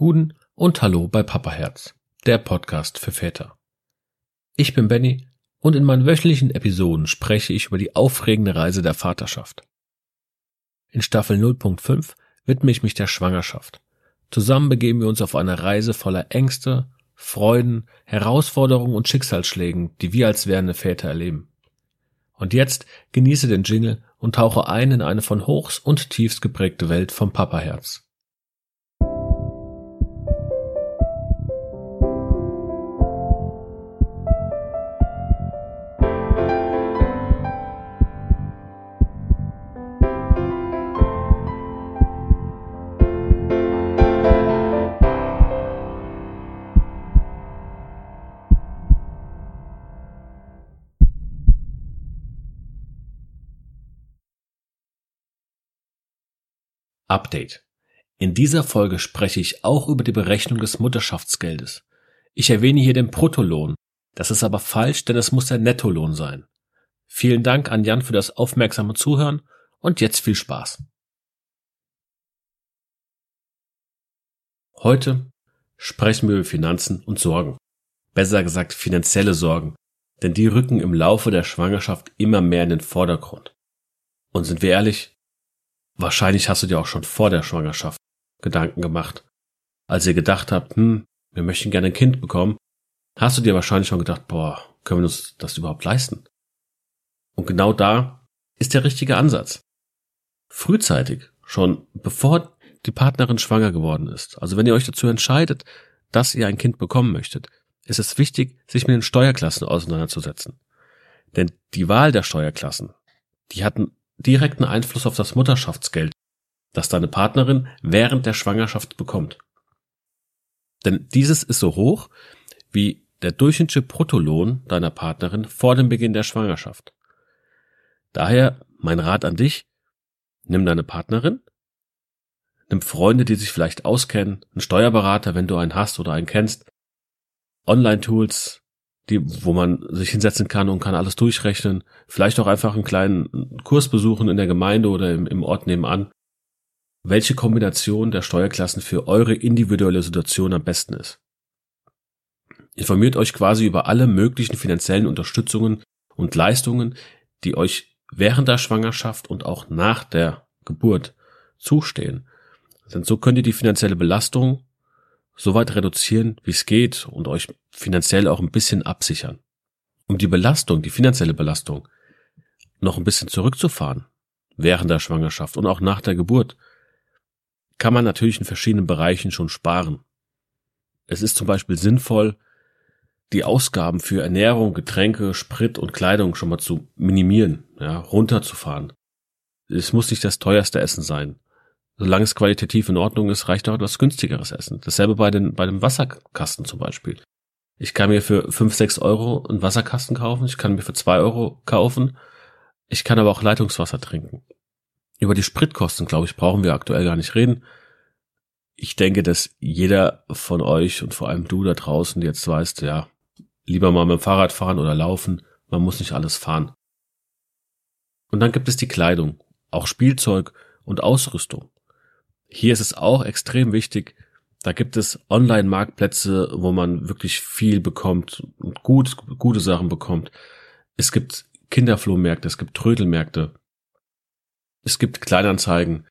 Guten und Hallo bei Papa Herz, der Podcast für Väter. Ich bin Benny und in meinen wöchentlichen Episoden spreche ich über die aufregende Reise der Vaterschaft. In Staffel 0.5 widme ich mich der Schwangerschaft. Zusammen begeben wir uns auf eine Reise voller Ängste, Freuden, Herausforderungen und Schicksalsschlägen, die wir als werdende Väter erleben. Und jetzt genieße den Jingle und tauche ein in eine von Hochs und Tiefs geprägte Welt vom Papaherz. Update. In dieser Folge spreche ich auch über die Berechnung des Mutterschaftsgeldes. Ich erwähne hier den Bruttolohn. Das ist aber falsch, denn es muss der Nettolohn sein. Vielen Dank an Jan für das aufmerksame Zuhören und jetzt viel Spaß. Heute sprechen wir über Finanzen und Sorgen. Besser gesagt finanzielle Sorgen, denn die rücken im Laufe der Schwangerschaft immer mehr in den Vordergrund. Und sind wir ehrlich, Wahrscheinlich hast du dir auch schon vor der Schwangerschaft Gedanken gemacht. Als ihr gedacht habt, hm, wir möchten gerne ein Kind bekommen, hast du dir wahrscheinlich schon gedacht, boah, können wir uns das überhaupt leisten? Und genau da ist der richtige Ansatz. Frühzeitig, schon bevor die Partnerin schwanger geworden ist, also wenn ihr euch dazu entscheidet, dass ihr ein Kind bekommen möchtet, ist es wichtig, sich mit den Steuerklassen auseinanderzusetzen. Denn die Wahl der Steuerklassen, die hatten direkten Einfluss auf das Mutterschaftsgeld, das deine Partnerin während der Schwangerschaft bekommt. Denn dieses ist so hoch wie der durchschnittliche Bruttolohn deiner Partnerin vor dem Beginn der Schwangerschaft. Daher mein Rat an dich, nimm deine Partnerin, nimm Freunde, die sich vielleicht auskennen, einen Steuerberater, wenn du einen hast oder einen kennst, Online-Tools, die, wo man sich hinsetzen kann und kann alles durchrechnen. Vielleicht auch einfach einen kleinen Kurs besuchen in der Gemeinde oder im, im Ort nebenan. Welche Kombination der Steuerklassen für eure individuelle Situation am besten ist. Informiert euch quasi über alle möglichen finanziellen Unterstützungen und Leistungen, die euch während der Schwangerschaft und auch nach der Geburt zustehen. Denn so könnt ihr die finanzielle Belastung so weit reduzieren, wie es geht und euch finanziell auch ein bisschen absichern. Um die Belastung, die finanzielle Belastung, noch ein bisschen zurückzufahren, während der Schwangerschaft und auch nach der Geburt, kann man natürlich in verschiedenen Bereichen schon sparen. Es ist zum Beispiel sinnvoll, die Ausgaben für Ernährung, Getränke, Sprit und Kleidung schon mal zu minimieren, ja, runterzufahren. Es muss nicht das teuerste Essen sein solange es qualitativ in Ordnung ist, reicht auch etwas günstigeres Essen. Dasselbe bei den, bei dem Wasserkasten zum Beispiel. Ich kann mir für fünf sechs Euro einen Wasserkasten kaufen, ich kann mir für zwei Euro kaufen, ich kann aber auch Leitungswasser trinken. Über die Spritkosten, glaube ich, brauchen wir aktuell gar nicht reden. Ich denke, dass jeder von euch und vor allem du da draußen jetzt weißt, ja, lieber mal mit dem Fahrrad fahren oder laufen, man muss nicht alles fahren. Und dann gibt es die Kleidung, auch Spielzeug und Ausrüstung. Hier ist es auch extrem wichtig, da gibt es Online-Marktplätze, wo man wirklich viel bekommt und gut, gute Sachen bekommt. Es gibt Kinderflohmärkte, es gibt Trödelmärkte, es gibt Kleinanzeigen.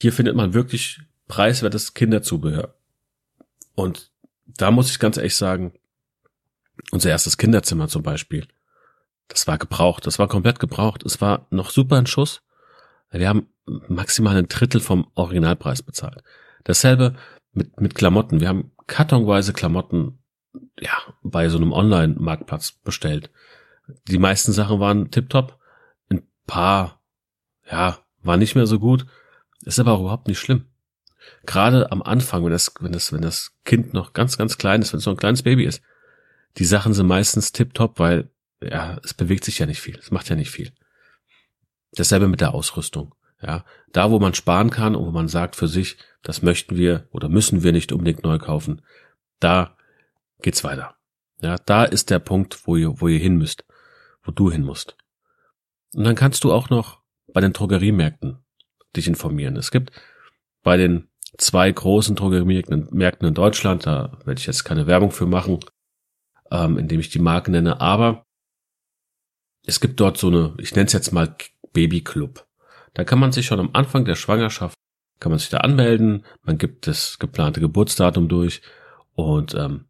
Hier findet man wirklich preiswertes Kinderzubehör. Und da muss ich ganz ehrlich sagen, unser erstes Kinderzimmer zum Beispiel, das war gebraucht, das war komplett gebraucht, es war noch super in Schuss. Wir haben maximal ein Drittel vom Originalpreis bezahlt. Dasselbe mit, mit Klamotten. Wir haben kartonweise Klamotten ja, bei so einem Online-Marktplatz bestellt. Die meisten Sachen waren tiptop. Ein paar, ja, war nicht mehr so gut. Ist aber auch überhaupt nicht schlimm. Gerade am Anfang, wenn das, wenn das, wenn das Kind noch ganz, ganz klein ist, wenn es noch ein kleines Baby ist, die Sachen sind meistens tiptop, weil, ja, es bewegt sich ja nicht viel. Es macht ja nicht viel. Dasselbe mit der Ausrüstung. Ja, da wo man sparen kann und wo man sagt für sich, das möchten wir oder müssen wir nicht unbedingt neu kaufen, da geht's weiter. Ja, da ist der Punkt, wo ihr, wo ihr hin müsst, wo du hin musst. Und dann kannst du auch noch bei den Drogeriemärkten dich informieren. Es gibt bei den zwei großen Drogeriemärkten in Deutschland. Da werde ich jetzt keine Werbung für machen, ähm, indem ich die Marke nenne. Aber es gibt dort so eine, ich nenne es jetzt mal Babyclub. Da kann man sich schon am Anfang der Schwangerschaft, kann man sich da anmelden. Man gibt das geplante Geburtsdatum durch und ähm,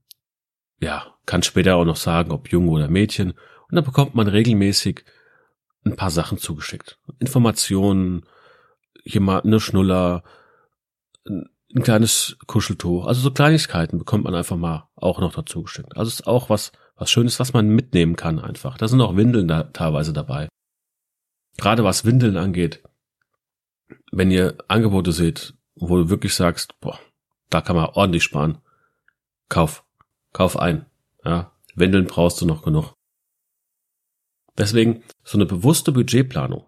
ja, kann später auch noch sagen, ob Junge oder Mädchen. Und dann bekommt man regelmäßig ein paar Sachen zugeschickt. Informationen, mal eine Schnuller, ein kleines Kuscheltuch. Also so Kleinigkeiten bekommt man einfach mal auch noch dazu geschickt. Also ist auch was, was Schönes, was man mitnehmen kann einfach. Da sind auch Windeln da teilweise dabei. Gerade was Windeln angeht, wenn ihr Angebote seht, wo du wirklich sagst, boah, da kann man ordentlich sparen, kauf, kauf ein. Ja, Windeln brauchst du noch genug. Deswegen so eine bewusste Budgetplanung,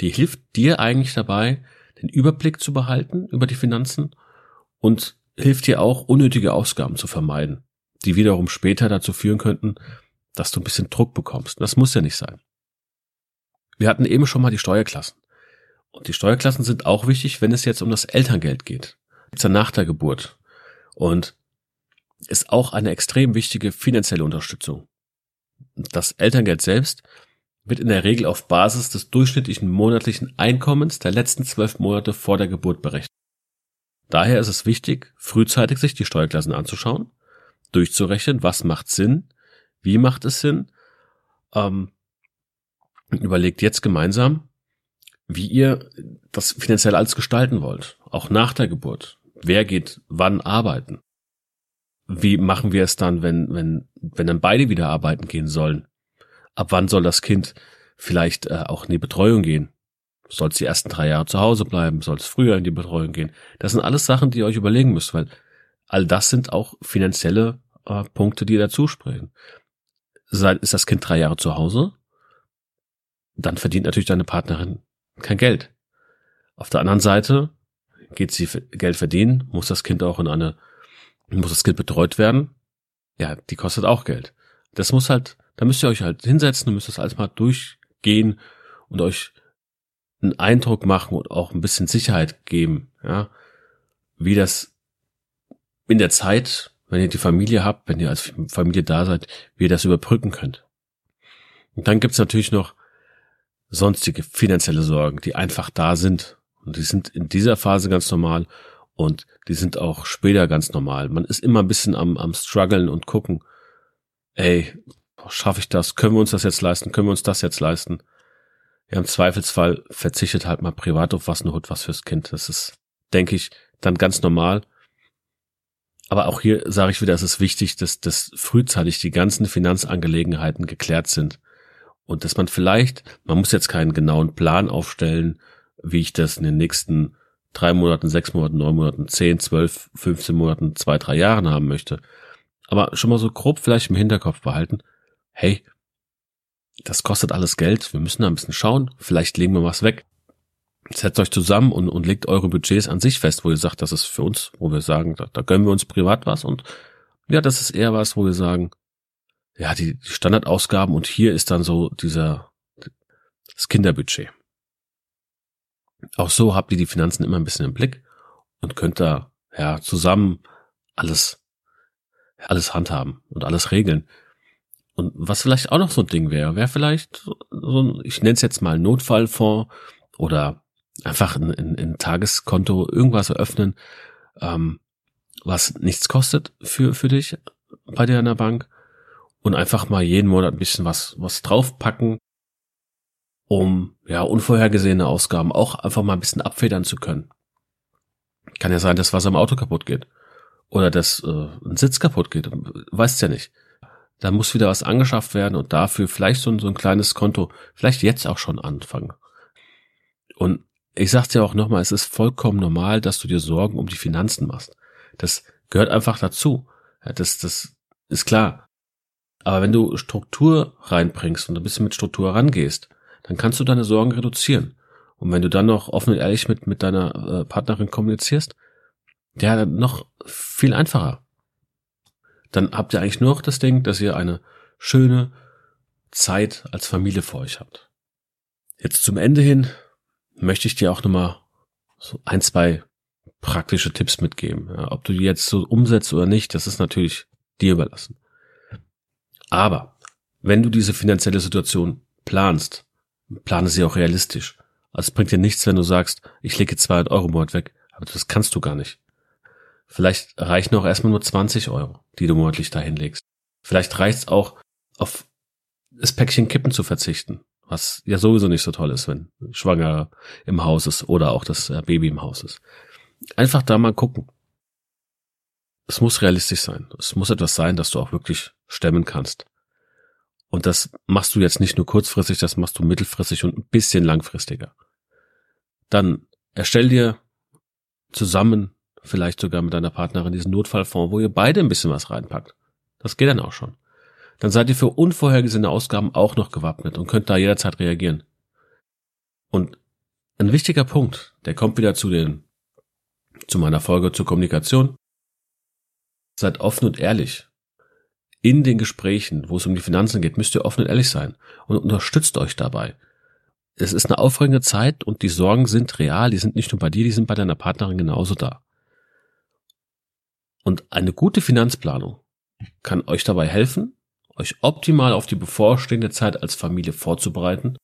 die hilft dir eigentlich dabei, den Überblick zu behalten über die Finanzen und hilft dir auch, unnötige Ausgaben zu vermeiden, die wiederum später dazu führen könnten, dass du ein bisschen Druck bekommst. Das muss ja nicht sein. Wir hatten eben schon mal die Steuerklassen. Und die Steuerklassen sind auch wichtig, wenn es jetzt um das Elterngeld geht. Jetzt nach der Geburt. Und ist auch eine extrem wichtige finanzielle Unterstützung. Das Elterngeld selbst wird in der Regel auf Basis des durchschnittlichen monatlichen Einkommens der letzten zwölf Monate vor der Geburt berechnet. Daher ist es wichtig, frühzeitig sich die Steuerklassen anzuschauen, durchzurechnen, was macht Sinn, wie macht es Sinn, ähm, überlegt jetzt gemeinsam, wie ihr das finanziell alles gestalten wollt, auch nach der Geburt. Wer geht wann arbeiten? Wie machen wir es dann, wenn, wenn, wenn dann beide wieder arbeiten gehen sollen? Ab wann soll das Kind vielleicht äh, auch in die Betreuung gehen? Soll es die ersten drei Jahre zu Hause bleiben? Soll es früher in die Betreuung gehen? Das sind alles Sachen, die ihr euch überlegen müsst, weil all das sind auch finanzielle äh, Punkte, die dazu sprechen. Ist das Kind drei Jahre zu Hause? Dann verdient natürlich deine Partnerin kein Geld. Auf der anderen Seite geht sie Geld verdienen, muss das Kind auch in eine, muss das Kind betreut werden. Ja, die kostet auch Geld. Das muss halt da müsst ihr euch halt hinsetzen und müsst das alles mal durchgehen und euch einen Eindruck machen und auch ein bisschen Sicherheit geben, ja, wie das in der Zeit, wenn ihr die Familie habt, wenn ihr als Familie da seid, wie ihr das überbrücken könnt. Und dann gibt's natürlich noch sonstige finanzielle Sorgen, die einfach da sind. Und die sind in dieser Phase ganz normal und die sind auch später ganz normal. Man ist immer ein bisschen am, am struggeln und gucken, ey, schaffe ich das? Können wir uns das jetzt leisten? Können wir uns das jetzt leisten? Ja, im Zweifelsfall verzichtet halt mal privat auf was, eine Hut was fürs Kind. Das ist, denke ich, dann ganz normal. Aber auch hier sage ich wieder, es ist wichtig, dass, dass frühzeitig die ganzen Finanzangelegenheiten geklärt sind. Und dass man vielleicht, man muss jetzt keinen genauen Plan aufstellen, wie ich das in den nächsten drei Monaten, sechs Monaten, neun Monaten, zehn, zwölf, fünfzehn Monaten, zwei, drei Jahren haben möchte. Aber schon mal so grob vielleicht im Hinterkopf behalten, hey, das kostet alles Geld, wir müssen da ein bisschen schauen, vielleicht legen wir was weg. Setzt euch zusammen und, und legt eure Budgets an sich fest, wo ihr sagt, das ist für uns, wo wir sagen, da, da gönnen wir uns privat was und ja, das ist eher was, wo wir sagen, ja, die, Standardausgaben und hier ist dann so dieser, das Kinderbudget. Auch so habt ihr die Finanzen immer ein bisschen im Blick und könnt da, ja, zusammen alles, alles handhaben und alles regeln. Und was vielleicht auch noch so ein Ding wäre, wäre vielleicht so ein, ich nenne es jetzt mal Notfallfonds oder einfach ein, ein, ein Tageskonto, irgendwas eröffnen, ähm, was nichts kostet für, für dich bei dir in der Bank und einfach mal jeden Monat ein bisschen was, was draufpacken, um ja unvorhergesehene Ausgaben auch einfach mal ein bisschen abfedern zu können. Kann ja sein, dass was am Auto kaputt geht oder dass äh, ein Sitz kaputt geht, weißt ja nicht da muss wieder was angeschafft werden und dafür vielleicht so ein, so ein kleines Konto, vielleicht jetzt auch schon anfangen. Und ich sag's dir auch nochmal, es ist vollkommen normal, dass du dir Sorgen um die Finanzen machst. Das gehört einfach dazu. Ja, das, das ist klar. Aber wenn du Struktur reinbringst und ein bisschen mit Struktur rangehst, dann kannst du deine Sorgen reduzieren. Und wenn du dann noch offen und ehrlich mit, mit deiner äh, Partnerin kommunizierst, ja, dann noch viel einfacher dann habt ihr eigentlich nur noch das Ding, dass ihr eine schöne Zeit als Familie vor euch habt. Jetzt zum Ende hin möchte ich dir auch nochmal so ein, zwei praktische Tipps mitgeben. Ja, ob du die jetzt so umsetzt oder nicht, das ist natürlich dir überlassen. Aber wenn du diese finanzielle Situation planst, plane sie auch realistisch. Also es bringt dir nichts, wenn du sagst, ich lege 200 Euro im Monat weg, aber das kannst du gar nicht. Vielleicht reichen auch erstmal nur 20 Euro, die du monatlich dahin legst. Vielleicht reicht es auch, auf das Päckchen Kippen zu verzichten, was ja sowieso nicht so toll ist, wenn Schwanger im Haus ist oder auch das äh, Baby im Haus ist. Einfach da mal gucken. Es muss realistisch sein. Es muss etwas sein, das du auch wirklich stemmen kannst. Und das machst du jetzt nicht nur kurzfristig, das machst du mittelfristig und ein bisschen langfristiger. Dann erstell dir zusammen, vielleicht sogar mit deiner Partnerin, diesen Notfallfonds, wo ihr beide ein bisschen was reinpackt. Das geht dann auch schon. Dann seid ihr für unvorhergesehene Ausgaben auch noch gewappnet und könnt da jederzeit reagieren. Und ein wichtiger Punkt, der kommt wieder zu den, zu meiner Folge zur Kommunikation. Seid offen und ehrlich in den Gesprächen, wo es um die Finanzen geht, müsst ihr offen und ehrlich sein und unterstützt euch dabei. Es ist eine aufregende Zeit und die Sorgen sind real, die sind nicht nur bei dir, die sind bei deiner Partnerin genauso da. Und eine gute Finanzplanung kann euch dabei helfen, euch optimal auf die bevorstehende Zeit als Familie vorzubereiten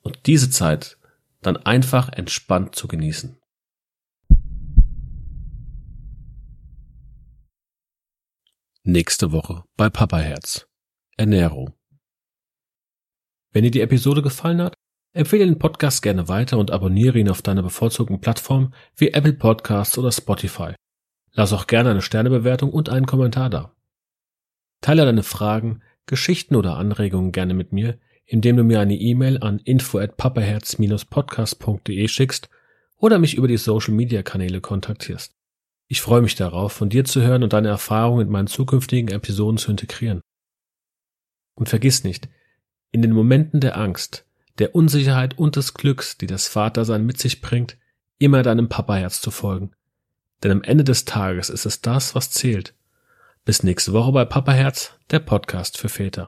und diese Zeit dann einfach entspannt zu genießen. Nächste Woche bei Papa Herz. Ernährung. Wenn dir die Episode gefallen hat, empfehle den Podcast gerne weiter und abonniere ihn auf deiner bevorzugten Plattform wie Apple Podcasts oder Spotify. Lass auch gerne eine Sternebewertung und einen Kommentar da. Teile deine Fragen, Geschichten oder Anregungen gerne mit mir, indem du mir eine E-Mail an info at papaherz-podcast.de schickst oder mich über die Social Media Kanäle kontaktierst. Ich freue mich darauf, von dir zu hören und deine Erfahrungen in meinen zukünftigen Episoden zu integrieren. Und vergiss nicht, in den Momenten der Angst, der Unsicherheit und des Glücks, die das Vatersein mit sich bringt, immer deinem Papaherz zu folgen. Denn am Ende des Tages ist es das, was zählt. Bis nächste Woche bei Papaherz, der Podcast für Väter.